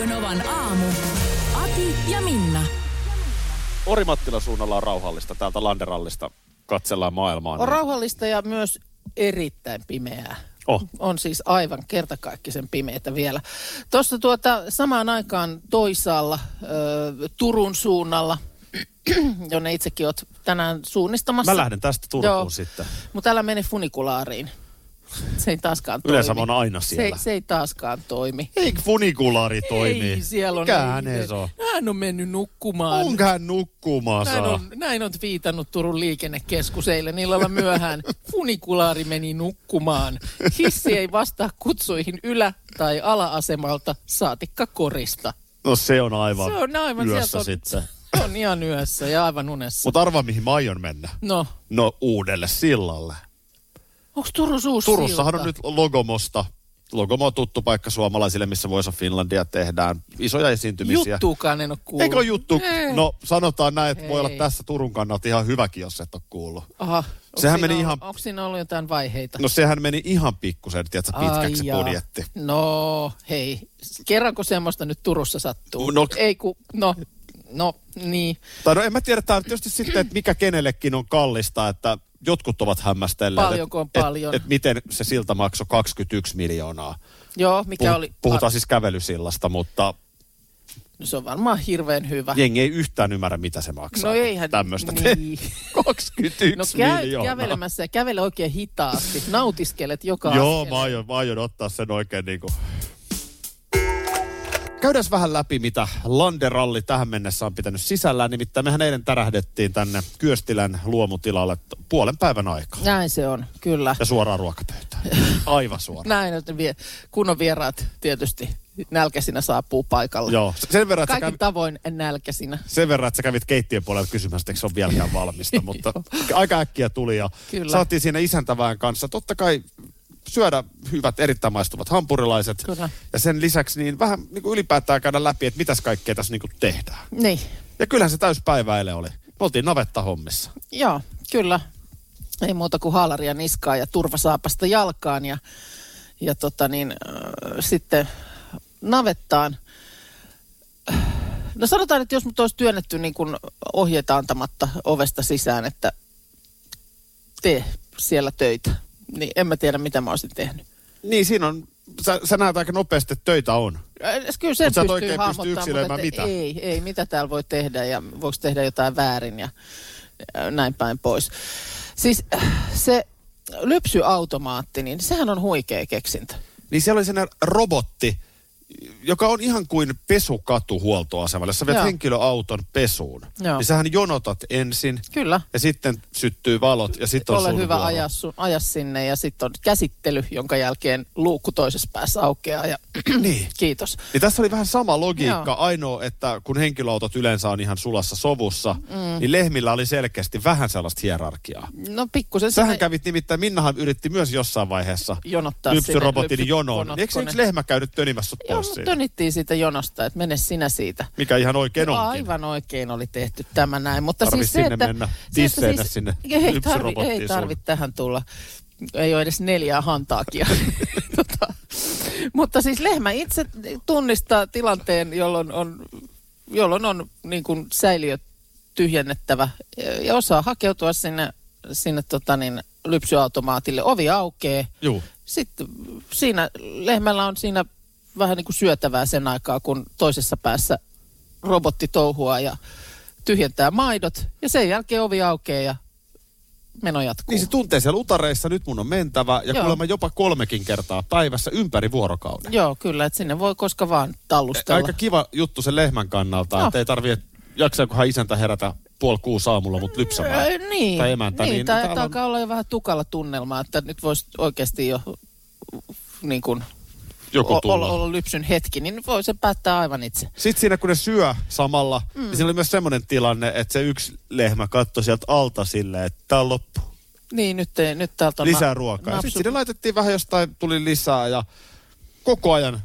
Radio Novan aamu. Ati ja Minna. Orimattilan suunnalla on rauhallista. Täältä Landerallista katsellaan maailmaa. On niin- rauhallista ja myös erittäin pimeää. Oh. On siis aivan kertakaikkisen pimeitä vielä. Tuossa tuota, samaan aikaan toisaalla ö, Turun suunnalla, jonne itsekin olet tänään suunnistamassa. Mä lähden tästä Turkuun Joo. sitten. Mutta älä mene funikulaariin. Se ei taaskaan Yleensä toimi. mä oon aina se, siellä. se ei taaskaan toimi. Eikö funikulaari toimi? Ei, siellä on... Mikä hänees on? Hän on mennyt nukkumaan. Onko hän nukkumassa? Näin on, näin on viitannut Turun liikennekeskus eilen illalla myöhään. Funikulaari meni nukkumaan. Hissi ei vastaa kutsuihin ylä- tai ala-asemalta, saatikka korista. No se on aivan, Se on aivan yössä on- sitten. Se on ihan yössä ja aivan unessa. Mutta arva mihin mä aion mennä. No, No uudelle sillalle. Onko Turun uusi Turussahan on nyt Logomosta. Logomo on tuttu paikka suomalaisille, missä Voice of Finlandia tehdään. Isoja esiintymisiä. Juttuukaan en ole kuullut. Eikö juttu? Ei. No sanotaan näin, että voi olla Ei. tässä Turun kannalta ihan hyväkin, jos et ole kuullut. Aha. Onko Sehän siinä meni ollut- ihan- Onko siinä ollut jotain vaiheita? No sehän meni ihan pikkusen, tiedätkö, pitkäksi Ai jaa. budjetti. No, hei. Kerranko semmoista nyt Turussa sattuu? No- Ei ku, no, no, niin. Tai no en mä tiedä, tämä on tietysti sitten, että mikä kenellekin on kallista, että jotkut ovat hämmästelleet. Paljonko on että paljon? Et, et miten se silta maksoi 21 miljoonaa. Joo, mikä Puhu- oli... Puhutaan siis kävelysillasta, mutta No se on varmaan hirveän hyvä. jengi ei yhtään ymmärrä, mitä se maksaa. No eihän... Tämmöistä. Niin. 21 No käy miljoonaa. kävelemässä ja kävele oikein hitaasti. Nautiskelet joka Joo, mä aion, mä aion ottaa sen oikein niinku... Käydään vähän läpi, mitä Landeralli tähän mennessä on pitänyt sisällään. Nimittäin mehän eilen tärähdettiin tänne Kyöstilän luomutilalle puolen päivän aikaa. Näin se on, kyllä. Ja suoraan ruokapöytään. Aivan suoraan. Näin, että vie, kunnon vieraat tietysti nälkäisinä saapuu paikalle. Joo, sen verran, Kaikin kävit, tavoin nälkäisinä. sen verran, että sä kävit keittiön puolella kysymässä, että eikö se ole vieläkään valmista, mutta aika äkkiä tuli ja Kyllä. saatiin siinä isäntävään kanssa. Totta kai syödä hyvät, erittäin maistuvat hampurilaiset. Kyllä. Ja sen lisäksi niin vähän niin kuin ylipäätään käydä läpi, että mitäs kaikkea tässä niin kuin tehdään. Niin, Ja kyllähän se täyspäivä eilen oli. Me oltiin navetta hommissa. joo, kyllä. Ei muuta kuin haalaria niskaa ja turvasaapasta jalkaan ja, ja tota niin, äh, sitten navettaan. No sanotaan, että jos mut olisi työnnetty niin kuin ohjeita antamatta ovesta sisään, että tee siellä töitä, niin en mä tiedä, mitä mä olisin tehnyt. Niin siinä on, sä, sä näet aika nopeasti, että töitä on. Äh, Kyllä sen Mut sä pystyy oikein pysty yksilöimään mitä. Ei, ei, mitä täällä voi tehdä ja voiko tehdä jotain väärin ja äh, näin päin pois. Siis äh, se lypsyautomaatti, niin sehän on huikea keksintö. Niin siellä oli sellainen robotti, joka on ihan kuin pesukatu huoltoasemalle. Jos sä viet Joo. henkilöauton pesuun, Joo. niin sähän jonotat ensin Kyllä. ja sitten syttyy valot ja sitten on Ole sun hyvä vuoro. ajaa, sun, aja sinne ja sitten on käsittely, jonka jälkeen luukku toisessa päässä aukeaa ja Niin. kiitos. Niin tässä oli vähän sama logiikka. Joo. Ainoa, että kun henkilöautot yleensä on ihan sulassa sovussa, mm. niin lehmillä oli selkeästi vähän sellaista hierarkiaa. No pikkusen Sähän sinne kävit nimittäin, Minnahan yritti myös jossain vaiheessa jonottaa lypsyrobotin jonoon. Eikö yksi lehmä käynyt tönimässä pois siitä? tönittiin siitä jonosta, että mene sinä siitä. Mikä ihan oikein onkin. Aivan oikein oli tehty tämä näin. Mutta Tarvis siis se, sinne että, mennä se, että tisseinä sinne ei tarvi, ei tähän tulla. Ei ole edes neljää hantaakia. tota, mutta siis lehmä itse tunnistaa tilanteen, jolloin on, jolloin on niin kuin säiliö tyhjennettävä ja osaa hakeutua sinne, sinne tota niin, lypsyautomaatille. Ovi aukeaa. Juu. Sitten siinä lehmällä on siinä vähän niin kuin syötävää sen aikaa, kun toisessa päässä robotti touhua ja tyhjentää maidot. Ja sen jälkeen ovi aukeaa ja meno jatkuu. Niin se tuntee siellä utareissa, nyt mun on mentävä, ja Joo. kuulemma jopa kolmekin kertaa päivässä ympäri vuorokauden. Joo, kyllä, että sinne voi koska vaan tallustella. Aika kiva juttu sen lehmän kannalta, Joo. että ei tarvii, jaksaakohan isäntä herätä puoli kuusi aamulla mut lypsämään. Ö, niin, Tai emäntä, niin, niin tai täällä on- olla jo vähän tukalla tunnelma, että nyt voisi oikeasti jo niin kuin Joku o- tulla. olla, olla lypsyn hetki, niin voi se päättää aivan itse. Sitten siinä kun ne syö samalla, mm. niin siinä oli myös semmoinen tilanne, että se yksi lehmä katsoi sieltä alta silleen, että tää on loppu. Niin, nyt, ei- nyt täältä on Lisää ruokaa. napsu- Sitten sinne laitettiin vähän jostain, tuli lisää ja koko ajan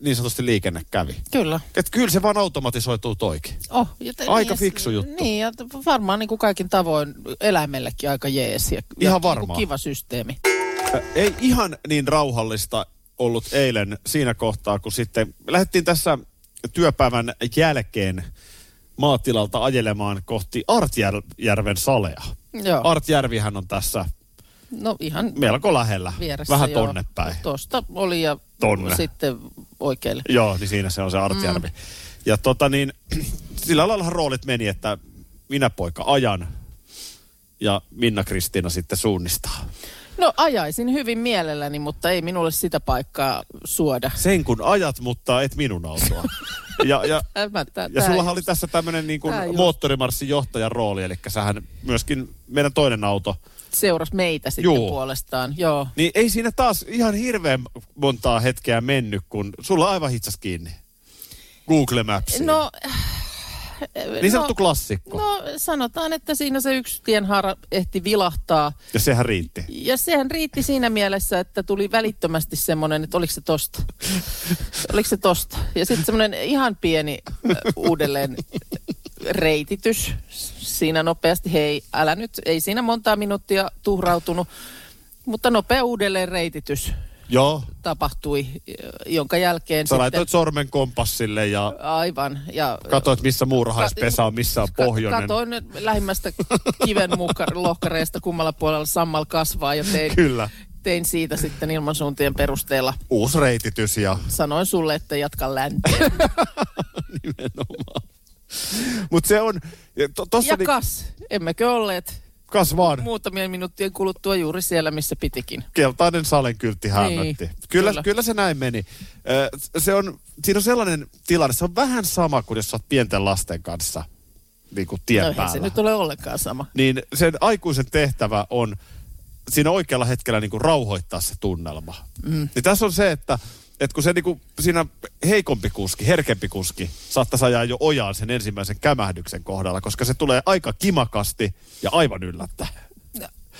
niin sanotusti liikenne kävi. Kyllä. Että kyllä se vaan automatisoituu toikin. Oh, ja te, Aika ja- fiksu juttu. Niin, ja varmaan niin kuin kaikin tavoin eläimellekin aika jees. Ja, Ihan ja varmaan. Niin kuin kiva systeemi. Ei ihan niin rauhallista ollut eilen siinä kohtaa, kun sitten lähdettiin tässä työpäivän jälkeen maatilalta ajelemaan kohti Artjärven salea. Joo. Artjärvihän on tässä no ihan melko lähellä, vieressä. vähän joo. tonne päin. Tosta oli ja Tonne. sitten oikealle. Joo, niin siinä se on se Artjärvi. Mm. Ja tota niin, sillä lailla roolit meni, että minä poika ajan ja Minna Kristiina sitten suunnistaa. No ajaisin hyvin mielelläni, mutta ei minulle sitä paikkaa suoda. Sen kun ajat, mutta et minun autoa. Ja, ja, Äh, Mä, tää, ja sullahan just- oli tässä tämmöinen niin kuin moottorimarssin johtajan rooli, eli sähän myöskin meidän toinen auto. Seurasi meitä sitten Juu. puolestaan. Joo. Niin ei siinä taas ihan hirveän montaa hetkeä mennyt, kun sulla aivan hitsas kiinni. Google Maps. No, niin sanottu klassikko. No sanotaan, että siinä se yksi tienhaara ehti vilahtaa. Ja sehän riitti. Ja sehän riitti siinä mielessä, että tuli välittömästi semmoinen, että oliko se tosta. oliko se tosta. Ja sitten semmoinen ihan pieni äh, uudelleen reititys siinä nopeasti. Hei, älä nyt, ei siinä montaa minuuttia tuhrautunut. Mutta nopea uudelleen reititys Joo. tapahtui, jonka jälkeen Sä laitoit sormen kompassille ja Aivan. Ja katsoit, missä muurahaispesä on, missä on pohjoinen. Katoin nyt lähimmästä kiven lohkareesta kummalla puolella sammal kasvaa ja tein, Kyllä. tein siitä sitten ilmansuuntien perusteella. Uusi reititys ja Sanoin sulle, että jatka länteen. nimenomaan. Mutta se on, ja to, tossa Ja niin, kas, emmekö olleet kas vaan, muutamien minuuttien kuluttua juuri siellä, missä pitikin. keltainen salenkyltti hämötti. Niin, kyllä, kyllä. kyllä. se näin meni. Se on, siinä on sellainen tilanne, se on vähän sama kuin jos sä oot pienten lasten kanssa niin kuin tien No päällä. se nyt ole ollenkaan sama. Niin sen aikuisen tehtävä on siinä oikealla hetkellä niin kuin rauhoittaa se tunnelma. Mm. Niin tässä on se, että, että kun se niin kuin siinä heikompi kuski, herkempi kuski, saattaisi ajaa jo ojaan sen ensimmäisen kämähdyksen kohdalla, koska se tulee aika kimakasti ja aivan yllättäen.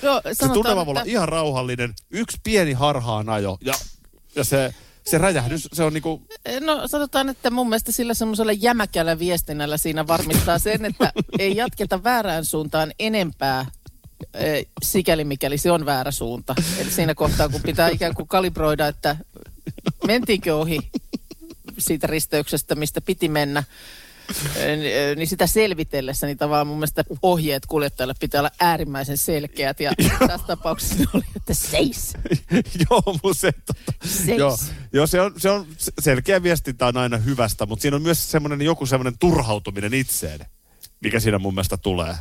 Joo, Se sanotaan, tunnelma voi olla että- ihan rauhallinen, yksi pieni harhaan ajo ja, ja se, se räjähdys, se on niin kuin, No sanotaan, että mun mielestä sillä semmoisella jämäkällä viestinnällä siinä varmistaa sen, että ei jatketa väärään suuntaan enempää eh, sikäli mikäli se on väärä suunta. Eli siinä kohtaa, kun pitää ikään kuin kalibroida, että mentiinkö ohi siitä risteyksestä, mistä piti mennä, niin sitä selvitellessä, niin tavallaan mun mielestä ohjeet kuljettajalle pitää olla äärimmäisen selkeät. Ja tässä tapauksessa oli, että seis. joo, mutta se, Seis. joo, joo, se on, se on selkeä viestintä on aina hyvästä, mutta siinä on myös semmoinen joku semmoinen turhautuminen itseen, mikä siinä mun mielestä tulee.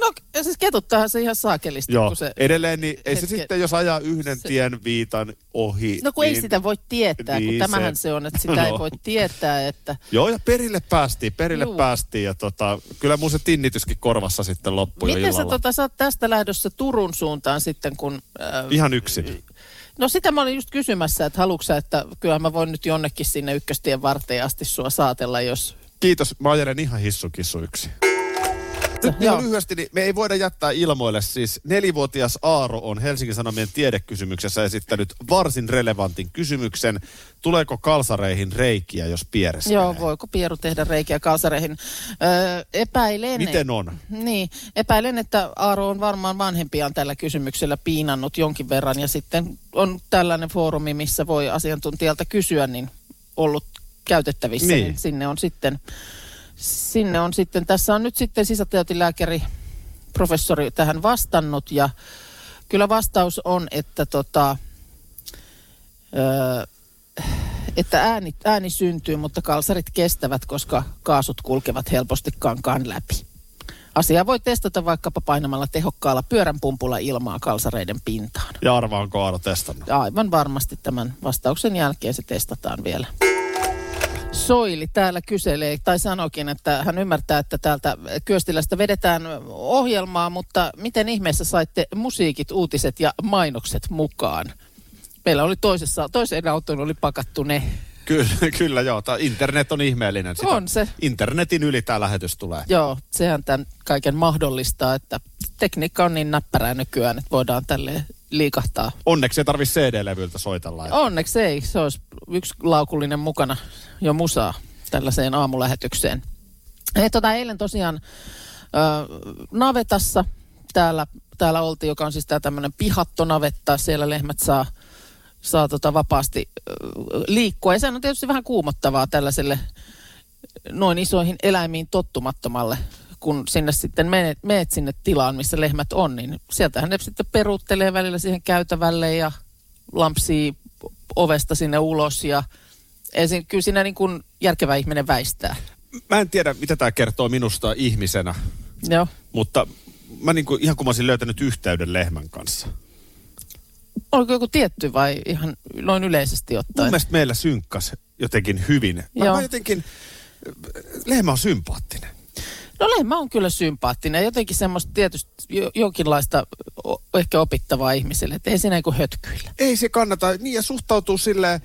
No siis ketuttaahan se ihan saakelisti, Joo, kun se... edelleen niin ei se sitten, jos ajaa yhden se- tien viitan ohi. No kun niin, ei sitä voi tietää, niin kun tämähän se- se on, että sitä ei No. voi tietää, että Joo, ja perille päästiin, perille Juu. päästiin ja tota, kyllä mun se tinnityskin korvassa sitten loppui jo miten sä, illalla. tota, sä oot tästä lähdössä Turun suuntaan sitten, kun... Äh, Ihan yksin. no sitä mä olin just kysymässä, että haluatko sä, että kyllä mä voin nyt jonnekin sinne ykköstien varteen asti sua saatella, jos... Kiitos, mä ajelen ihan hissukissu yksin. Nyt niin lyhyesti, niin me ei voida jättää ilmoille. Siis nelivuotias Aaro on Helsingin Sanomien tiedekysymyksessä esittänyt varsin relevantin kysymyksen. Tuleeko kalsareihin reikiä, jos piereskelee? Joo, voiko Pieru tehdä reikiä kalsareihin? Öö, epäilen... Miten on? Niin, epäilen, että Aaro on varmaan vanhempiaan tällä kysymyksellä piinannut jonkin verran ja sitten on tällainen foorumi, missä voi asiantuntijalta kysyä, niin ollut käytettävissä, niin, niin sinne on sitten, sinne on sitten, tässä on nyt sitten sisätautilääkäri professori tähän vastannut ja kyllä vastaus on, että tota, öö, että ääni, ääni syntyy, mutta kalsarit kestävät, koska kaasut kulkevat helposti kankaan läpi. Asiaa voi testata vaikkapa painamalla tehokkaalla pyöränpumpulla ilmaa kalsareiden pintaan. Ja arvaa, onko Aaro testannut? Aivan varmasti tämän vastauksen jälkeen se testataan vielä. Soili täällä kyselee, tai sanokin, että hän ymmärtää, että täältä Kyöstilästä vedetään ohjelmaa, mutta miten ihmeessä saitte musiikit, uutiset ja mainokset mukaan? meillä oli toisessa, toiseen autoon oli pakattu ne. Kyllä, kyllä joo. Tää internet on ihmeellinen. Sitä On se. Internetin yli tämä lähetys tulee. Joo, sehän tämän kaiken mahdollistaa, että tekniikka on niin näppärää nykyään, että voidaan tälle liikahtaa. Onneksi ei tarvitse CD-levyltä soitella. että- Onneksi ei, se olisi yksi laukullinen mukana jo musaa tällaiseen aamulähetykseen. Hei, tota, eilen tosiaan ö, navetassa täällä, täällä oltiin, joka on siis tämä tämmöinen pihattonavetta. Siellä lehmät saa, saa tota vapaasti ö, liikkua. Ja sehän on tietysti vähän kuumottavaa tällaiselle noin isoihin eläimiin tottumattomalle, kun sinne sitten menet, meet sinne tilaan, missä lehmät on, niin sieltähän ne sitten peruuttelee välillä siihen käytävälle ja lampsii ovesta sinne ulos ja ei siinä, kyllä siinä niin kuin järkevä ihminen väistää. Mä en tiedä, mitä tämä kertoo minusta ihmisenä, Joo. mutta mä niin kuin, ihan kun mä olisin löytänyt yhteyden lehmän kanssa. Oliko joku tietty vai ihan noin yleisesti Mun ottaen? mielestä meillä synkkas jotenkin hyvin. Mä, Joo. mä jotenkin, lehmä on sympaattinen. No lehmä on kyllä sympaattinen. Jotenkin semmoista tietysti jo, jonkinlaista o, ehkä opittavaa ihmiselle. Että ei siinä kuin hötkyillä. Ei se kannata, niin ja suhtautuu silleen,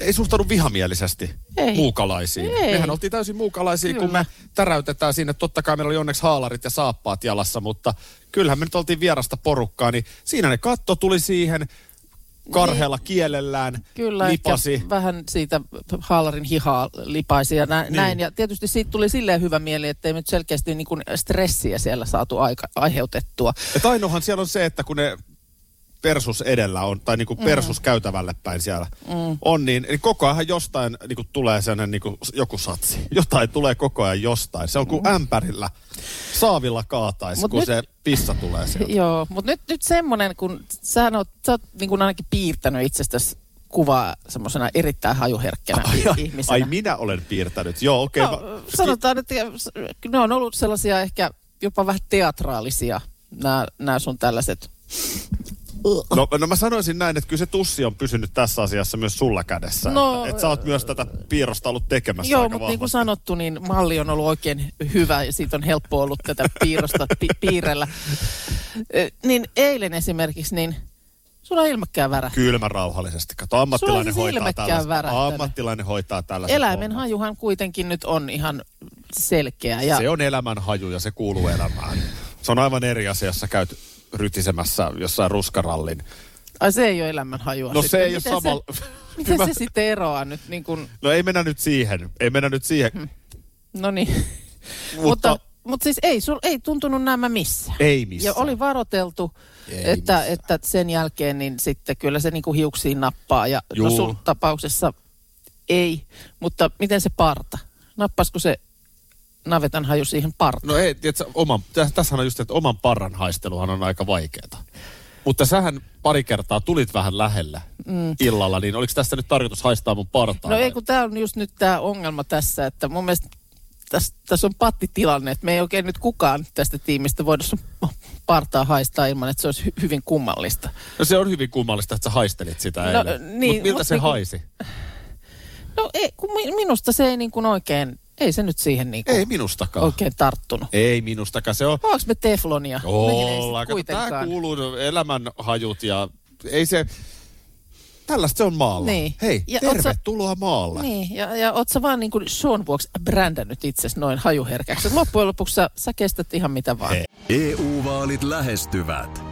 ei suhtaudu vihamielisesti Ei. muukalaisiin. Ei. Mehän oltiin täysin muukalaisia, kun Kyllä. me täräytetään sinne. Totta kai meillä oli onneksi haalarit ja saappaat jalassa, mutta kyllähän me nyt oltiin vierasta porukkaa, niin siinä ne katto tuli siihen, karheella kielellään, Kyllä, lipasi. vähän siitä haalarin hihaa lipaisi ja nä- Niin. näin. Ja tietysti siitä tuli silleen hyvä mieli, että ei nyt selkeästi niin kuin stressiä siellä saatu aika, aiheutettua. Et ainoahan siellä on se, että kun ne persus edellä on, tai niinku persus käytävälle päin siellä mm. on, niin, niin koko ajan jostain niinku tulee sellainen niinku joku satsi. Jotain tulee koko ajan jostain. Se on kuin ämpärillä saavilla kaataisi, Mut kun nyt- se pissa tulee sieltä. Joo, mutta nyt, nyt semmoinen, kun sä oot, sä oot niin kuin ainakin piirtänyt itsestäsi kuvaa semmoisena erittäin hajuherkkänä Ai, ai, ihmisenä. ai minä olen piirtänyt. Joo, okei. no, sanotaan, että ne on ollut sellaisia ehkä jopa vähän teatraalisia, nämä, nämä sun tällaiset. No, no mä sanoisin näin, että kyllä se tussi on pysynyt tässä asiassa myös sulla kädessä. No, että, että sä oot myös tätä piirrosta ollut tekemässä Joo, mutta niin kuin sanottu, niin malli on ollut oikein hyvä ja siitä on helppo ollut tätä piirrosta pi- piirrellä. Ö, niin eilen esimerkiksi, niin sulla on ilmäkkää värä. Kylmä rauhallisesti. Kato, ammattilainen siis hoitaa tällaista. värähtänyt. Ammattilainen hoitaa tällaista. Eläimen hajuhan kuitenkin nyt on ihan selkeä. Ja Se on elämän haju ja se kuuluu elämään. Se on aivan eri asia, jos sä käyt rytisemässä jossain ruskarallin. Ai se ei ole elämän hajua. No sitten. se ei ole Miten samalla... Se, miten se sitten eroaa nyt niin kuin, No ei mennä nyt siihen. Ei mennä nyt siihen. no niin. Mutta, mutta, mutta siis ei, sul, ei tuntunut nämä missään. ei missään. Ja oli varoteltu, Ei että, missään. että sen jälkeen niin sitten kyllä se niinku hiuksiin nappaa. Ja no Juu. sun tapauksessa ei, mutta miten se parta? Nappasko se navetan haju siihen partaan? No ei, tiedätkö, oman, tä- tässähän on just, että oman parran haisteluhan on aika vaikeaa. Mutta sähän pari kertaa tulit vähän lähelle mm. illalla, niin oliko tästä nyt tarkoitus haistaa mun partaa? No vai? ei, kun tämä on just nyt tämä ongelma tässä, että mun mielestä tässä, tässä on pattitilanne, että me ei oikein nyt kukaan tästä tiimistä voida sun partaa haistaa ilman, että se olisi hy- hyvin kummallista. No se on hyvin kummallista, että sä haistelit sitä No, eilen. niin, Mut miltä mut se niinku- haisi? No ei, kun mi- minusta se ei niin kuin oikein, ei se nyt siihen niin kuin Ei minustakaan. oikein tarttunut. Ei minustakaan. Se on... Onko me teflonia? Sit Ollaan. Kuitenkaan. kuuluu elämänhajut ja ei se... Tällaista se on maalla. Niin. Hei, Ja oot sä- tervetuloa maalle. Niin, ja, ja oot sä vaan niin kuin Sean vuoksi brändännyt itsesi noin hajuherkäksi. Loppujen lopuksi sä, sä kestät ihan mitä vaan. Hei. EU-vaalit lähestyvät.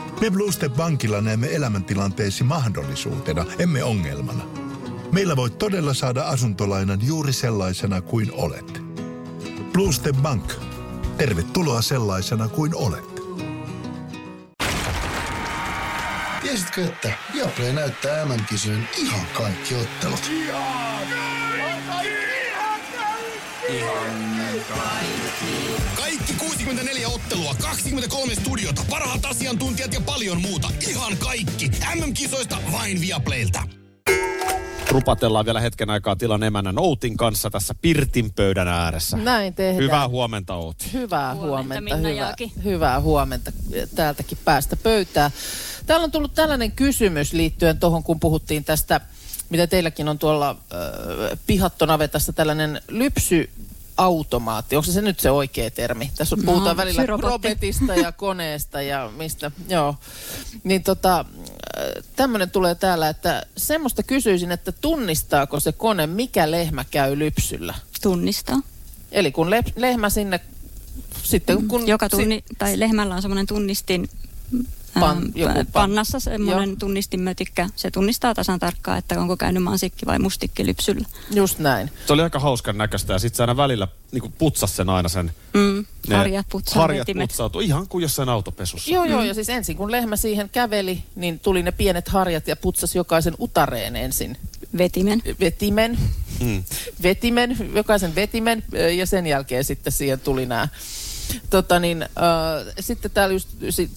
Me Bluestep Bankilla näemme elämäntilanteesi mahdollisuutena, emme ongelmana. Meillä voit todella saada asuntolainan juuri sellaisena kuin olet. Bluestep Bank. Tervetuloa sellaisena kuin olet. Tiesitkö, että Viaplay näyttää MM-kisojen ihan kaikki ottelut? Kaikki 64 ottelua, 23 studiota, parhaat asiantuntijat ja paljon muuta. Ihan kaikki. MM-kisoista vain Viaplaylta. Rupatellaan vielä hetken aikaa tilan emännän Outin kanssa tässä Pirtin pöydän ääressä. Näin tehdään. Hyvää huomenta Outi. Hyvää Huomenta, huomenta. Minna hyvää, huomenta täältäkin päästä pöytää. Täällä on tullut tällainen kysymys liittyen tuohon, kun puhuttiin tästä, mitä teilläkin on tuolla äh, pihattonavetassa, tällainen lypsyautomaatti. Onko se, nyt se oikea termi? Tässä No, puhutaan välillä lypsyrobotti. robotista ja koneesta ja mistä. Joo. Niin tota, tämmöinen tulee täällä, että semmoista kysyisin, että tunnistaako se kone, mikä lehmä käy lypsyllä? Tunnistaa. Eli kun le- lehmä sinne, sitten kun... Joka tunni, tai lehmällä on semmoinen tunnistin Pan- joku pan- pannassa Joo. semmoinen tunnistinmötikkä. Se tunnistaa tasan tarkkaan, että onko käynyt mansikki vai mustikki lypsyllä. Just näin. Se oli aika hauskan näköistä ja sitten se aina välillä niin putsas sen aina sen. Mm, harjat putsaa Harjat vetimet. putsautuu ihan kuin jossain autopesussa. Joo, joo, ja siis ensin kun lehmä siihen käveli, niin tuli ne pienet harjat ja putsasi jokaisen utareen ensin. Vetimen. Vetimen, Mm. vetimen, jokaisen vetimen, ja sen jälkeen sitten siihen tuli nämä. Tota niin, äh, sitten täällä just, si,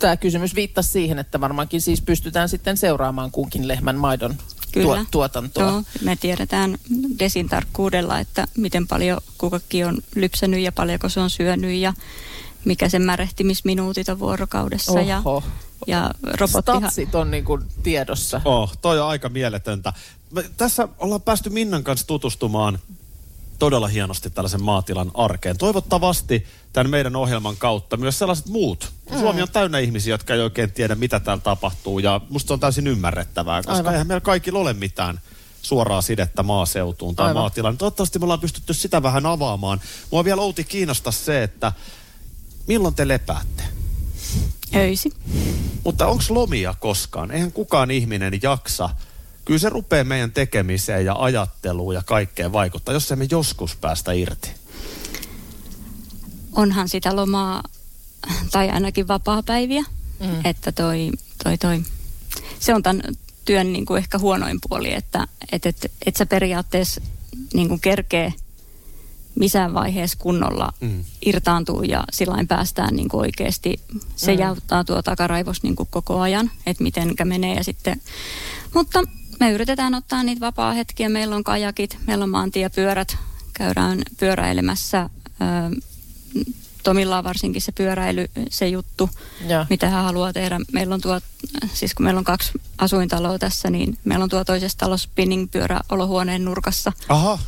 tämä kysymys viittasi siihen, että varmaankin siis pystytään sitten seuraamaan kunkin lehmän maidon Kyllä. tuo, tuotantoa. Joo, me tiedetään desin tarkkuudella, että miten paljon kukakin on lypsänyt ja paljonko se on syönyt ja mikä sen märehtimisminuutit on vuorokaudessa. Ja, Oho. ja robottihan... Statsit on niin kuin tiedossa. Oh, toi on aika mieletöntä. Me tässä ollaan päästy Minnan kanssa tutustumaan todella hienosti tällaisen maatilan arkeen. Toivottavasti tämän meidän ohjelman kautta myös sellaiset muut. Mm. Suomi on täynnä ihmisiä, jotka ei oikein tiedä, mitä täällä tapahtuu. Ja musta se on täysin ymmärrettävää, koska Aivan. eihän meillä kaikilla ole mitään suoraa sidettä maaseutuun tai Aivan. maatilaan. Toivottavasti me ollaan pystytty sitä vähän avaamaan. Mua vielä Outi kiinnostaa se, että milloin te lepäätte? Öisi. Mutta onko lomia koskaan? Eihän kukaan ihminen jaksa. Kyllä se rupeaa meidän tekemiseen ja ajatteluun ja kaikkeen vaikuttaa, jos emme joskus päästä irti. onhan sitä lomaa tai ainakin vapaa-päiviä. Mm. Että toi, toi, toi, se on tämän työn niin kuin ehkä huonoin puoli, että et, et, et sä periaatteessa niin kuin kerkee missään vaiheessa kunnolla Mm. irtaantuu ja sillä päästään niin kuin oikeasti, se Mm. jäyttää tuo takaraivos niin kuin koko ajan, että mitenkä menee ja sitten, mutta me yritetään ottaa niitä vapaa-hetkiä, meillä on kajakit, meillä on maantiepyörät, käydään pyöräilemässä, Tomilla on varsinkin se pyöräily, se juttu, Ja. mitä hän haluaa tehdä. Meillä on tuo, siis kun meillä on kaksi asuintaloa tässä, niin meillä on tuo toisessa talossa spinning-pyörä olohuoneen nurkassa. Aha.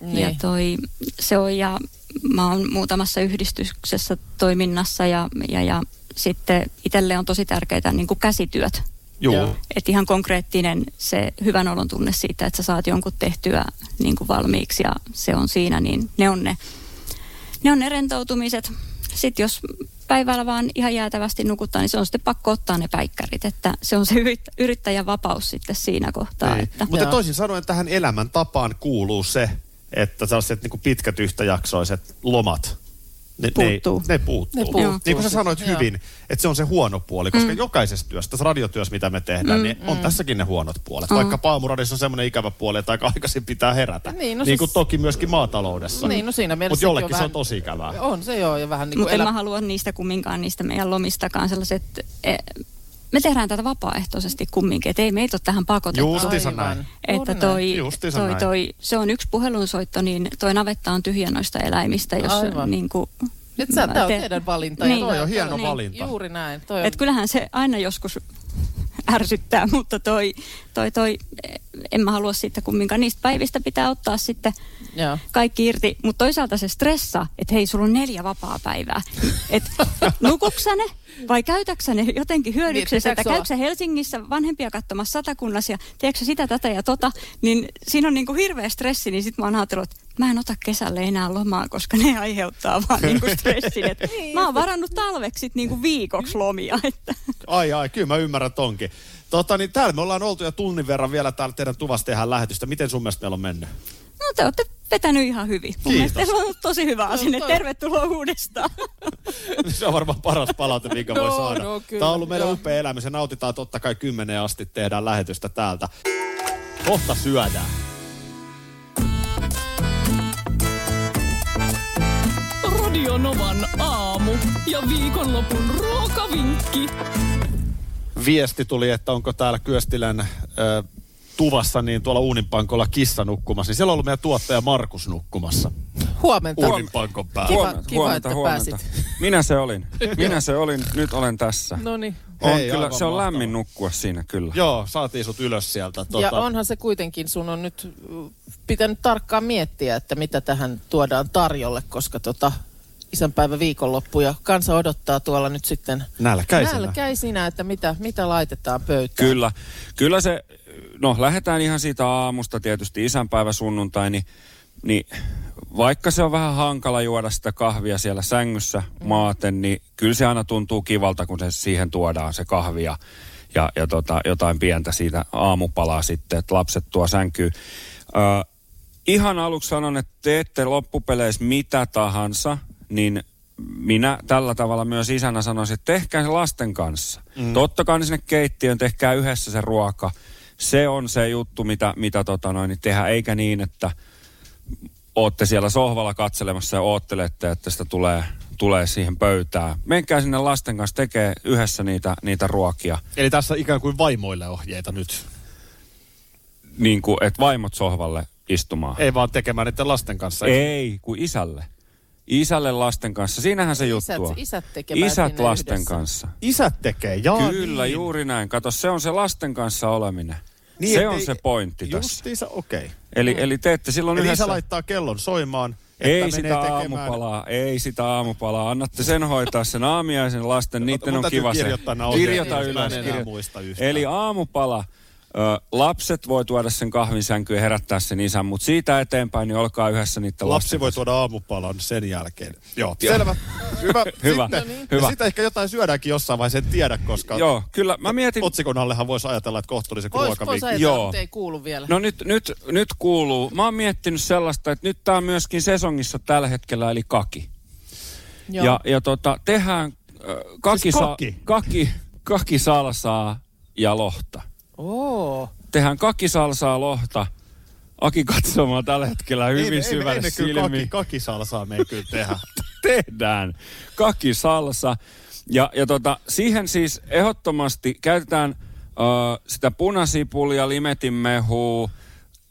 Niin. Ja toi, se on, ja mä oon muutamassa yhdistyksessä toiminnassa ja, ja, ja sitten itselle on tosi tärkeää niin kuin käsityöt. Joo. Että ihan konkreettinen se hyvän olon tunne siitä, että sä saat jonkun tehtyä niin kuin valmiiksi ja se on siinä, niin ne on ne, ne, on ne rentoutumiset. Sitten jos päivällä vaan ihan jäätävästi nukuttaa, niin se on sitten pakko ottaa ne päikkärit, että se on se yrit- yrittäjän vapaus sitten siinä kohtaa. Ei. Että, Mutta Joo. toisin sanoen tähän elämäntapaan kuuluu se, että sellaiset niin pitkät yhtäjaksoiset lomat, ne Puuttuu. Ne, ne puuttuu. Ne puuttuu Niin kuin sä sanoit hyvin, että se on se huono puoli, koska mm. jokaisessa työssä, tässä radiotyössä, mitä me tehdään, mm, niin on mm. tässäkin ne huonot puolet. On. Vaikka paamuradissa on semmoinen ikävä puoli, että aika aikaisin pitää herätä. Niin, no niin siis- kuin toki myöskin maataloudessa. Niin, no siinä mielessä Mutta jollekin se vähän- on tosi ikävää. On se joo, ja vähän niin kuin Mutta en elä... mä halua niistä kumminkaan, niistä meidän lomistakaan sellaiset, e, me tehdään tätä vapaaehtoisesti kumminkin, että ei meitä ole tähän pakotettu. Justiinsa näin. Että Juuri näin. toi, Justiinsa toi, näin. toi, se on yksi puhelinsoitto, niin toi navetta on tyhjä noista eläimistä, jos Aivan. niin kuin, Nyt sä, tää on teidän valinta. ja Niin. Toi on hieno Niin. valinta. Juuri näin. Toi on, Et kyllähän se aina joskus ärsyttää, mutta toi, toi, toi, en mä halua sitten kumminkaan. Niistä päivistä pitää ottaa sitten joo. kaikki irti, mutta toisaalta se stressa, että hei, sulla on neljä vapaa-päivää. Että nukuksä ne vai käytäksä ne jotenkin hyödyksessä, Niin, että Helsingissä vanhempia katsomassa satakunnassa ja tiedätkö sitä, tätä ja tota, niin siinä on niinku hirveä stressi, niin sit mä oon ajatellut, että mä en ota kesälle enää lomaa, koska ne aiheuttaa vaan niinku stressin. Et mä oon varannut talveksi sit niinku viikoksi lomia. Että. Ai ai, kyllä mä ymmärrän tonkin. Tota, niin täällä me ollaan oltu jo tunnin verran vielä täällä teidän tuvassa tehdään lähetystä. Miten sun mielestä meillä on mennyt? No te olette vetänyt ihan hyvin. Mun mielestä Kiitos. teillä on ollut tosi hyvä asenne. Tervetuloa uudestaan. Se on varmaan paras palaute, minkä voi No, saada. no, kyllä, Tämä on ollut meidän joo. upea elämä. Se nautitaan totta kai kymmeneen asti. Tehdään lähetystä täältä. Kohta syödään. Radio Novan aamu ja viikonlopun ruokavinkki. Viesti tuli, että onko täällä Kyöstilän ö, tuvassa, niin tuolla uuninpankolla kissa nukkumassa, niin siellä on ollut meidän tuottaja Markus nukkumassa Huomenta. uuninpankon päällä. Kiva, Huomenta, kiva huomenta, että huomenta. pääsit. Minä se olin. Minä se olin. Nyt olen tässä. No niin. On Hei, kyllä, se on mahtavaa. lämmin nukkua siinä kyllä. Joo, saatiin sut ylös sieltä. Ja Tota, onhan se kuitenkin, sun on nyt pitänyt tarkkaan miettiä, että mitä tähän tuodaan tarjolle, koska tota, isänpäivä viikonloppu ja kansa odottaa tuolla nyt sitten Nälkäisenä. nälkäisinä, että mitä, mitä laitetaan pöytään. Kyllä, kyllä se, no lähdetään ihan siitä aamusta tietysti isänpäivä sunnuntai, niin, niin vaikka se on vähän hankala juoda sitä kahvia siellä sängyssä maaten, niin kyllä se aina tuntuu kivalta, kun se siihen tuodaan se kahvi ja, ja, ja tota, jotain pientä siitä aamupalaa sitten, että lapset tuo sänkyy. Ö, ihan aluksi sanon, että teette loppupeleissä mitä tahansa, niin minä tällä tavalla myös isänä sanoisin, että tehkää se lasten kanssa. Mm. Tottakaa ne sinne keittiöön, tehkää yhdessä se ruoka. Se on se juttu, mitä, mitä tota noin, niin tehdään, eikä niin, että ootte siellä sohvalla katselemassa ja oottelette, että sitä tulee, tulee siihen pöytään. Menkää sinne lasten kanssa tekee yhdessä niitä, niitä ruokia, Eli tässä ikään kuin vaimoille ohjeita nyt. niin kuin, että vaimot sohvalle istumaan. Ei vaan tekemään niiden lasten kanssa. Ei, kuin isälle. Isälle lasten kanssa. Siinähän se juttu Isät- on. isät tekevät Isät lasten yhdessä. kanssa. Isät tekee, jaa Kyllä, niin. juuri näin. Kato, se on se lasten kanssa oleminen. Niin, se on ei- se pointti tässä. Justiinsa, okei. Okay. Eli, eli teette silloin Eli yhdessä... isä laittaa kellon soimaan, että Ei menee sitä tekemään... aamupalaa, ei sitä aamupalaa. Annatte sen hoitaa sen aamiaisen lasten, niiden on kiva se. Kirjoita ylös. kirjo-. Eli aamupala, ö, lapset voi tuoda sen kahvin sänkyyn ja herättää sen isän, mutta siitä eteenpäin niin olkaa yhdessä niiden lasten Lapsi voi kanssa. tuoda aamupalan sen jälkeen. Joo, Joo. selvä. Hyvä. Hyvä, Sitten, No niin. hyvä. Ja sitten ehkä jotain syödäänkin jossain vaiheessa, en tiedä, koska Joo, kyllä mä mietin... otsikon allehan voisi ajatella, että kohtuullisen Vois, vois ruokaviikko. ajatella, Joo. mutta ei kuulu vielä. No nyt, nyt, nyt kuuluu. Mä oon miettinyt sellaista, että nyt tää on myöskin sesongissa tällä hetkellä, eli kaki. Joo. Ja, ja tota, tehdään äh, kaki, Siis sa- kaki? kaki, kaki salsaa ja lohta. Oo. Tehdään kaki salsaa lohta. Aki katsomaan tällä hetkellä hyvin ei, syvälle ei kyllä kaki, silmiin. kakisalsaa me ei kyllä tehdä. Tehdään kaki salsa. Ja, ja tota, siihen siis ehdottomasti käytetään ö, sitä punasipulia, limetinmehua,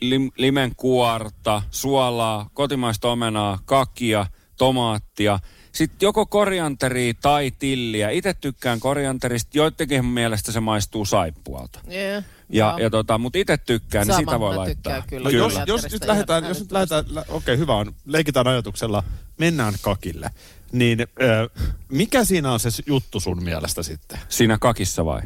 lim, limenkuorta, suolaa, kotimaista omenaa, kakia, tomaattia. Sitten joko korianteria tai tilliä. Itse tykkään korianterista, joidenkin mielestä se maistuu saippualta. Yeah. Ja, Joo. ja tota, mutta itse tykkään, niin sitä voi laittaa. tykkään kyllä. No Kyllä. jos, jos nyt lähdetään, jos nyt lähdetään, lä- okei okay, hyvä on, leikitään ajatuksella, mennään kakille. Niin ö, mikä siinä on se juttu sun mielestä sitten? Siinä kakissa vai?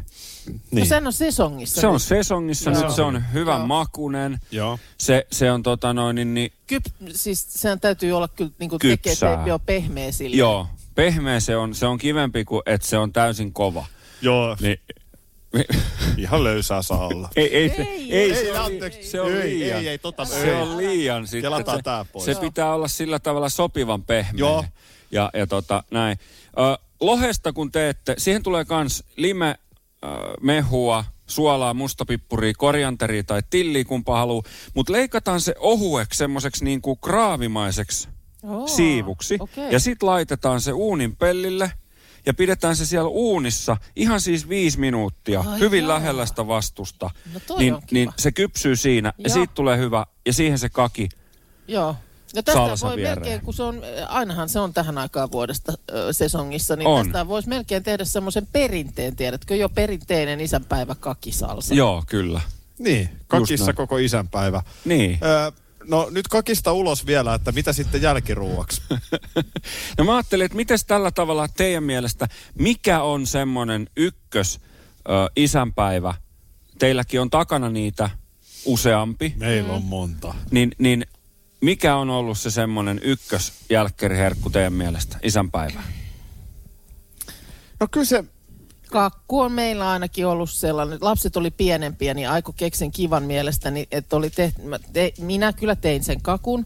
No Niin. sen on sesongissa. Se on sesongissa Joo. nyt, se on hyvän Joo. makunen. Joo. Se, se on tota noin, niin, niin Kyp, siis sehän täytyy olla kyllä niinku tekee, joo, pehmeä sille. joo, pehmeä se on, se on kivempi kuin, että se on täysin kova. Joo, Niin, ihan löysää saa olla. ei, ei, se, Ei, ei, ei, se, on, anteeksi. se on Ei, liian. ei, ei, tota- se ei. on liian sitten. Kelataan se, tää pois. se pitää olla sillä tavalla sopivan pehmeä. Joo. Ja, ja tota, näin. Ö, lohesta kun teette, siihen tulee kans lime, ö, mehua, suolaa, mustapippuria, korianteria tai tilliä, kumpa haluu. Mutta leikataan se ohueksi, semmoiseksi niin kuin kraavimaiseksi Oo, siivuksi. okei. Ja sitten laitetaan se uunin pellille ja pidetään se siellä uunissa ihan siis viisi minuuttia, Ai hyvin jaa. lähellä sitä vastusta. No niin, niin se kypsyy siinä ja Joo. siitä tulee hyvä ja siihen se kaki. Joo. Ja tästä Salsa voi viereen. melkein, kun se on, ainahan se on tähän aikaan vuodesta ö, sesongissa, niin On. tästä voisi melkein tehdä semmoisen perinteen, tiedätkö, jo perinteinen isänpäivä kakisalsa. Joo, kyllä. Niin, kakissa koko isänpäivä. Niin. Öö, no nyt kakista ulos vielä, että mitä sitten jälkiruuaksi? No mä ajattelin, että miten tällä tavalla teidän mielestä, mikä on semmoinen ykkös ö, isänpäivä? Teilläkin on takana niitä useampi. Meillä on monta. Niin, niin mikä on ollut se semmoinen ykkös jälkkeriherkku teidän mielestä, isänpäivä? No kyllä se, Kakku on meillä ainakin ollut sellainen. Lapset oli pienempiä, niin Aiko keksin kivan mielestäni, että oli tehty, mä te, minä kyllä tein sen kakun.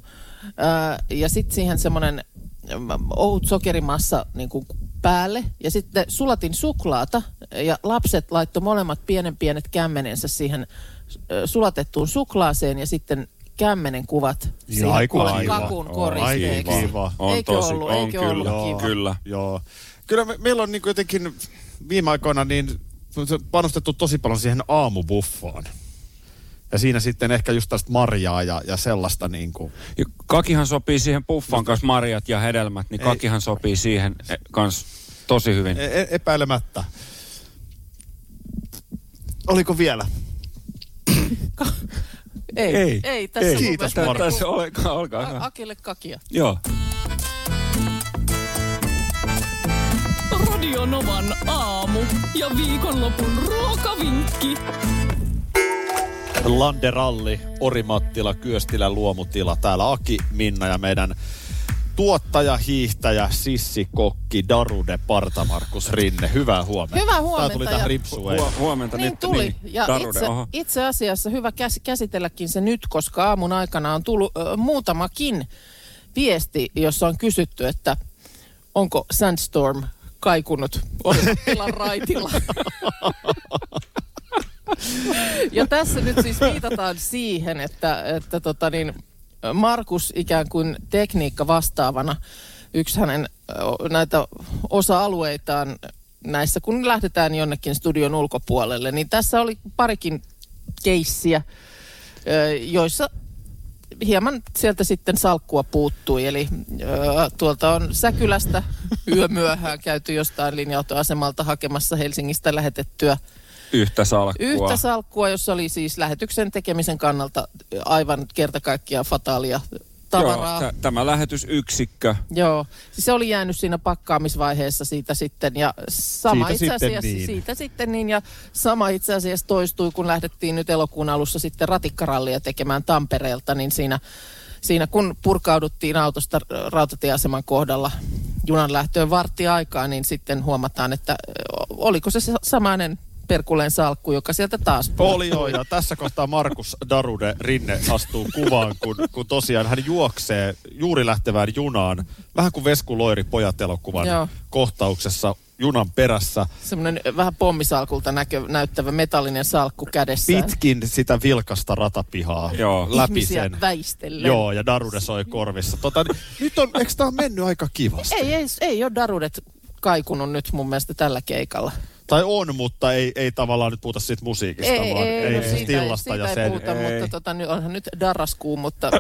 Ää, ja sitten siihen semmoinen ohut sokerimassa niin kuin päälle. Ja sitten sulatin suklaata ja lapset laittoi molemmat pienen pienet kämmenensä siihen sulatettuun suklaaseen ja sitten kämmenen kuvat siihen kakun koristeeksi. aiku kiva. On Eikö tosi, ollut, on eikö kyllä, ollut kiva? kyllä. Joo. Kyllä me, meillä on niin jotenkin viime aikoina niin panostettu tosi paljon siihen aamubuffaan. Ja siinä sitten ehkä just tästä marjaa ja, ja sellaista niin kuin. Ja Kakihan sopii siihen puffan kanssa marjat ja hedelmät, niin kakihan sopii siihen eh, kans tosi hyvin. E- e- epäilemättä. Oliko vielä? Ei, Ei. ei tässä Ei. Kiitos, Markus. Tässä olkaa, olkaa A- hyvä. Akille kakia. Joo. Radio Novan aamu ja viikonlopun ruokavinkki. Landeralli, Orimattila, Kyöstilä, Luomutila. Täällä Aki, Minna ja meidän tuottaja, hiihtäjä, Sissi, Kokki, Darude, Parta, Markus Rinne. Hyvää huomenta. Hyvää huomenta Tää tuli tähän ripsuun. Hu- huomenta Niin nyt. tuli. Ja Darude, itse, oho. itse asiassa hyvä käs, käsitelläkin se nyt, koska aamun aikana on tullut ö, muutamakin viesti, jossa on kysytty, että onko Sandstorm kaikunut Orimattilan raitilla. ja tässä nyt siis viitataan siihen, että, että tota niin, Markus ikään kuin tekniikka vastaavana, yksi hänen näitä osa-alueitaan näissä, kun lähdetään jonnekin studion ulkopuolelle, niin tässä oli parikin keissiä, joissa hieman sieltä sitten salkkua puuttui. Eli tuolta on Säkylästä yömyöhään käyty jostain linja-autoasemalta hakemassa Helsingistä lähetettyä Yhtä salkkua. Yhtä salkkua, jossa oli siis lähetyksen tekemisen kannalta aivan kerta kaikkiaan fataalia tavaraa. Joo, t- tämä lähetysyksikkö. Joo, siis se oli jäänyt siinä pakkaamisvaiheessa siitä sitten ja sama Siitä itse sitten asiassa niin. siitä sitten niin ja sama itse asiassa toistui, kun lähdettiin nyt elokuun alussa sitten ratikkarallia tekemään Tampereelta, niin siinä, siinä kun purkauduttiin autosta rautatieaseman kohdalla junan lähtöön varttiaikaa, niin sitten huomataan, että oliko se se samainen perkuleen salkku, joka sieltä taas Oli joo, ja tässä kohtaa Markus Darude Rinne astuu kuvaan, kun, kun tosiaan hän juoksee juuri lähtevään junaan, vähän kuin Vesku Loiri pojat-elokuvan Joo. kohtauksessa junan perässä, semmoinen vähän pommisalkulta näkö, näyttävä metallinen salkku kädessään. pitkin sitä vilkasta ratapihaa Joo. läpi Ihmisiä sen. väistellen. Joo, ja Darude soi korvissa. Tota, nyt on, eikö tämä mennyt aika kivasti? Ei, ei, ei ole Darudet kaikunut nyt mun mielestä tällä keikalla. Tai on, mutta ei, ei tavallaan nyt puhuta siitä musiikista, Ei, vaan ei, ei, no siis siitä, tillasta ei, ja sen. ei puhuta, ei. mutta tota, nyt onhan nyt darraskuu, mutta,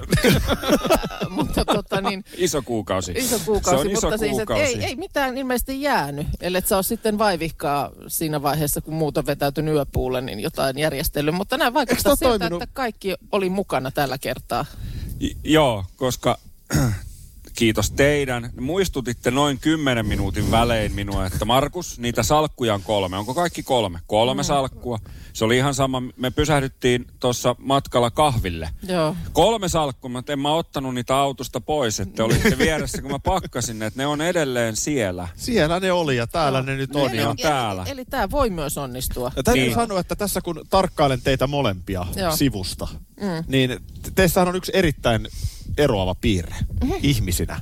mutta tota niin, Iso kuukausi. iso kuukausi, Se on iso mutta siis, että kuukausi. ei, ei mitään ilmeisesti jäänyt, ellei sä ole sitten vaivihkaa siinä vaiheessa, kun muut on vetäytynyt yöpuulle, niin jotain järjestelyä. Mutta näin vaikuttaa siltä, toiminut? että kaikki oli mukana tällä kertaa. J- joo, koska kiitos teidän. Muistutitte noin 10 minuutin välein minua, että Markus, niitä salkkuja on kolme. Onko kaikki kolme? Kolme Mm. salkkua. Se oli ihan sama. Me pysähdyttiin tuossa matkalla kahville. Joo. Kolme salkkua, mutta en mä ottanut niitä autosta pois, että olitte vieressä, kun mä pakkasin ne, että ne on edelleen siellä. Siellä ne oli ja täällä ne nyt on. Ne Ja, on täällä. Eli, eli tämä voi myös onnistua. ja täytyy Niin. sanoa, että tässä kun tarkkailen teitä molempia Joo. sivusta, niin te- teissähän on yksi erittäin eroava piirre ihmisinä.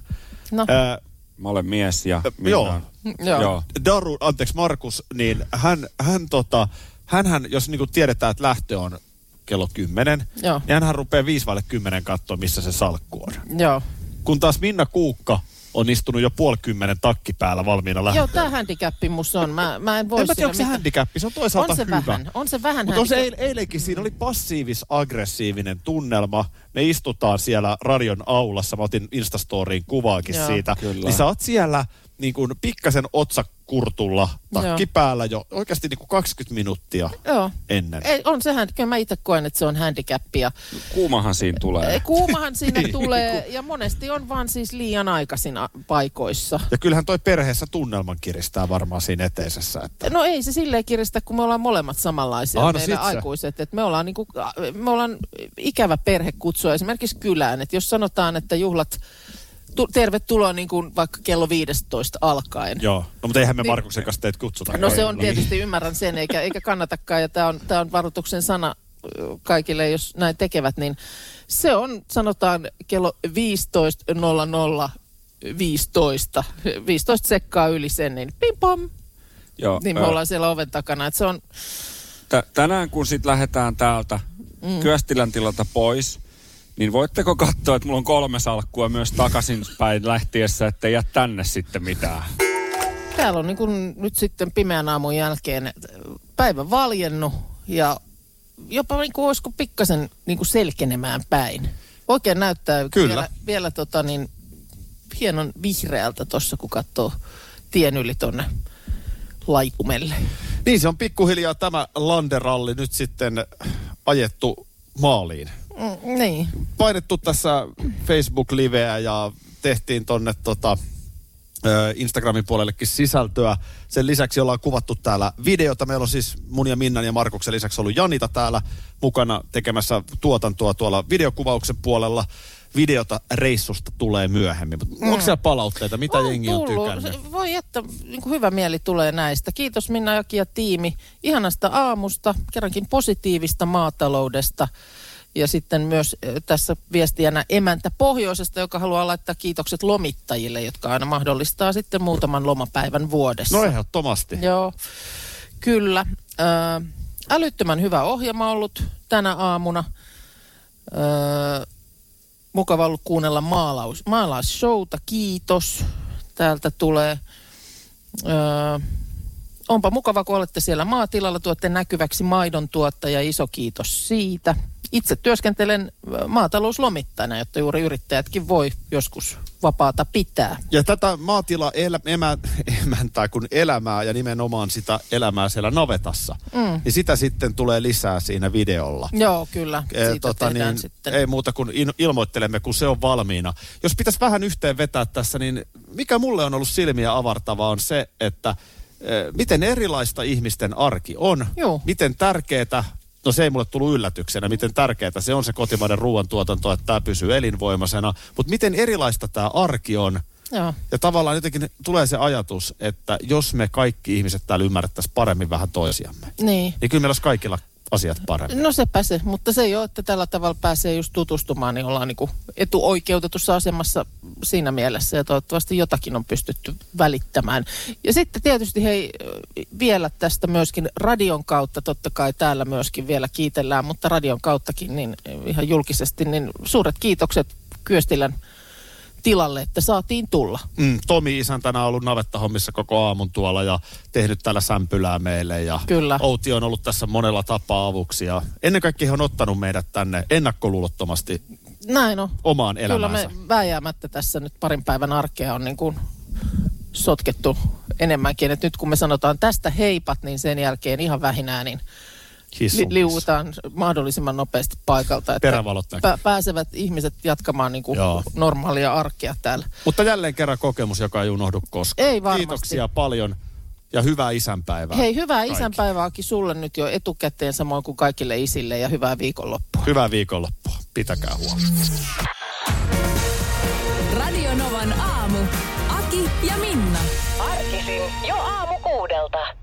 No, Ää, Mä olen mies ja minä joo. joo. joo. Daru, anteeksi Markus, niin hän, hän tota, hänhän, jos niinku tiedetään, että lähtö on kello 10, Joo. niin hänhän rupeaa 5 vaille 10 katsoa, missä se salkku on. Joo. Kun taas Minna Kuukka on istunut jo puoli kymmenen takki päällä valmiina lähteä. Joo, tämä handicappi musta on. Mä, mä en voi en mä tiedä, onko se handicappi, se on toisaalta On se hyvä. vähän, on se vähän Mutta se eil, eilenkin, siinä oli passiivis-aggressiivinen tunnelma. Me istutaan siellä radion aulassa, mä otin Instastoriin kuvaakin Joo. siitä. Kyllä. Niin sä oot siellä niin kuin pikkasen otsakurtulla, takki Joo. päällä jo oikeasti niin kuin 20 minuuttia Joo. ennen. Ei, on sehän, kyllä mä itse koen, että se on handicappia. Kuumahan siinä tulee. Kuumahan siinä tulee ja monesti on vaan siis liian aikaisin paikoissa. Ja kyllähän toi perheessä tunnelman kiristää varmaan siinä eteisessä. Että... No ei se silleen kiristä, kun me ollaan molemmat samanlaisia Ah, no meidän aikuiset. Et me, ollaan niinku, me ollaan ikävä perhe kutsua esimerkiksi kylään. Et jos sanotaan, että juhlat, tu, tervetuloa niin kuin vaikka kello 15 alkaen. Joo, no mutta eihän me Niin. Markuksen kanssa teitä kutsuta. No se on tietysti, ymmärrän sen, eikä, eikä kannatakaan, ja tämä on, tää on varoituksen sana kaikille, jos näin tekevät, niin se on, sanotaan, kello 15.00 15, 15 sekkaa yli sen, niin pim pom, Joo, niin me ö, ollaan siellä oven takana. Et se on, tä- tänään kun sitten lähdetään täältä mm. Kyöstilän tilalta pois, niin voitteko katsoa, että mulla on kolme salkkua myös takaisin päin lähtiessä, että jää tänne sitten mitään. täällä on niin kuin nyt sitten pimeän aamun jälkeen päivä valjennut ja jopa niin kuin olisiko pikkasen niin kuin selkenemään päin. Oikein näyttää Kyllä. vielä, vielä tota niin, hienon vihreältä tuossa, kun katsoo tien yli tonne laitumelle. Niin se on pikkuhiljaa tämä landeralli nyt sitten ajettu maaliin. Mm, niin. Painettu tässä Facebook-liveä ja tehtiin tonne tota, Instagramin puolellekin sisältöä. Sen lisäksi ollaan kuvattu täällä videota. Meillä on siis mun ja Minnan ja Markuksen lisäksi ollut Janita täällä mukana tekemässä tuotantoa tuolla videokuvauksen puolella. Videota reissusta tulee myöhemmin. Mm. onko siellä palautteita? Mitä On jengi on tullut. tykännyt? Voi että niin kuin hyvä mieli tulee näistä. Kiitos Minna Jaki ja tiimi ihanasta aamusta, kerrankin positiivista maataloudesta. Ja sitten myös tässä viestiänä emäntä Pohjoisesta, joka haluaa laittaa kiitokset lomittajille, jotka aina mahdollistaa sitten muutaman lomapäivän vuodessa. No ehdottomasti. Joo, kyllä. Älyttömän hyvä ohjelma ollut tänä aamuna. Ö, mukava ollut kuunnella maalaus, maalausshowta, kiitos. Täältä tulee. Onpa mukava, kun olette siellä maatilalla, tuotte näkyväksi maidon tuottaja, iso kiitos siitä. Itse työskentelen maatalouslomittajana, jotta juuri yrittäjätkin voi joskus vapaata pitää. Ja tätä maatila elä, emä, emäntää kuin elämää ja nimenomaan sitä elämää siellä navetassa, mm. niin sitä sitten tulee lisää siinä videolla. Joo, kyllä. Eh, Siitä tehdään sitten. Ei muuta kuin in, ilmoittelemme, kun se on valmiina. Jos pitäisi vähän yhteen vetää tässä, niin mikä mulle on ollut silmiä avartavaa on se, että eh, miten erilaista ihmisten arki on. Joo. Miten tärkeää, no se ei mulle tullut yllätyksenä, miten tärkeää se on se kotimainen ruoantuotanto, että tämä pysyy elinvoimaisena. Mutta miten erilaista tämä arki on. Joo. Ja tavallaan jotenkin tulee se ajatus, että jos me kaikki ihmiset täällä ymmärrettäisiin paremmin vähän toisiamme, Niin. niin kyllä meillä olisi kaikilla asiat paremmin. No se, mutta se ei ole, että tällä tavalla pääsee just tutustumaan, niin ollaan niin etuoikeutetussa asemassa siinä mielessä ja toivottavasti jotakin on pystytty välittämään. Ja sitten tietysti hei vielä tästä myöskin radion kautta, totta kai täällä myöskin vielä kiitellään, mutta radion kauttakin niin ihan julkisesti, niin suuret kiitokset Kyöstilän tilalle, että saatiin tulla. Mm, Tomi isäntänä on ollut navettahommissa koko aamun tuolla ja tehnyt täällä sämpylää meille. Ja Kyllä. Outi on ollut tässä monella tapaa avuksi ja ennen kaikkea he on ottanut meidät tänne ennakkoluulottomasti Näin on. omaan Kyllä elämäänsä. me vääjäämättä tässä nyt parin päivän arkea on niin kuin sotkettu enemmänkin. Et nyt kun me sanotaan tästä heipat, niin sen jälkeen ihan vähinään niin li- liuutaan mahdollisimman nopeasti paikalta. Että näkyy. pääsevät ihmiset jatkamaan niin kuin Joo. normaalia arkea täällä. Mutta jälleen kerran kokemus, joka ei unohdu koskaan. Ei varmasti. Kiitoksia paljon ja hyvää isänpäivää. Hei, hyvää kaikille. isänpäivääkin sulle nyt jo etukäteen, samoin kuin kaikille isille ja hyvää viikonloppua. Hyvää viikonloppua. Pitäkää huolta. Radio Novan aamu. Aki ja Minna. Arkisin jo aamu kuudelta.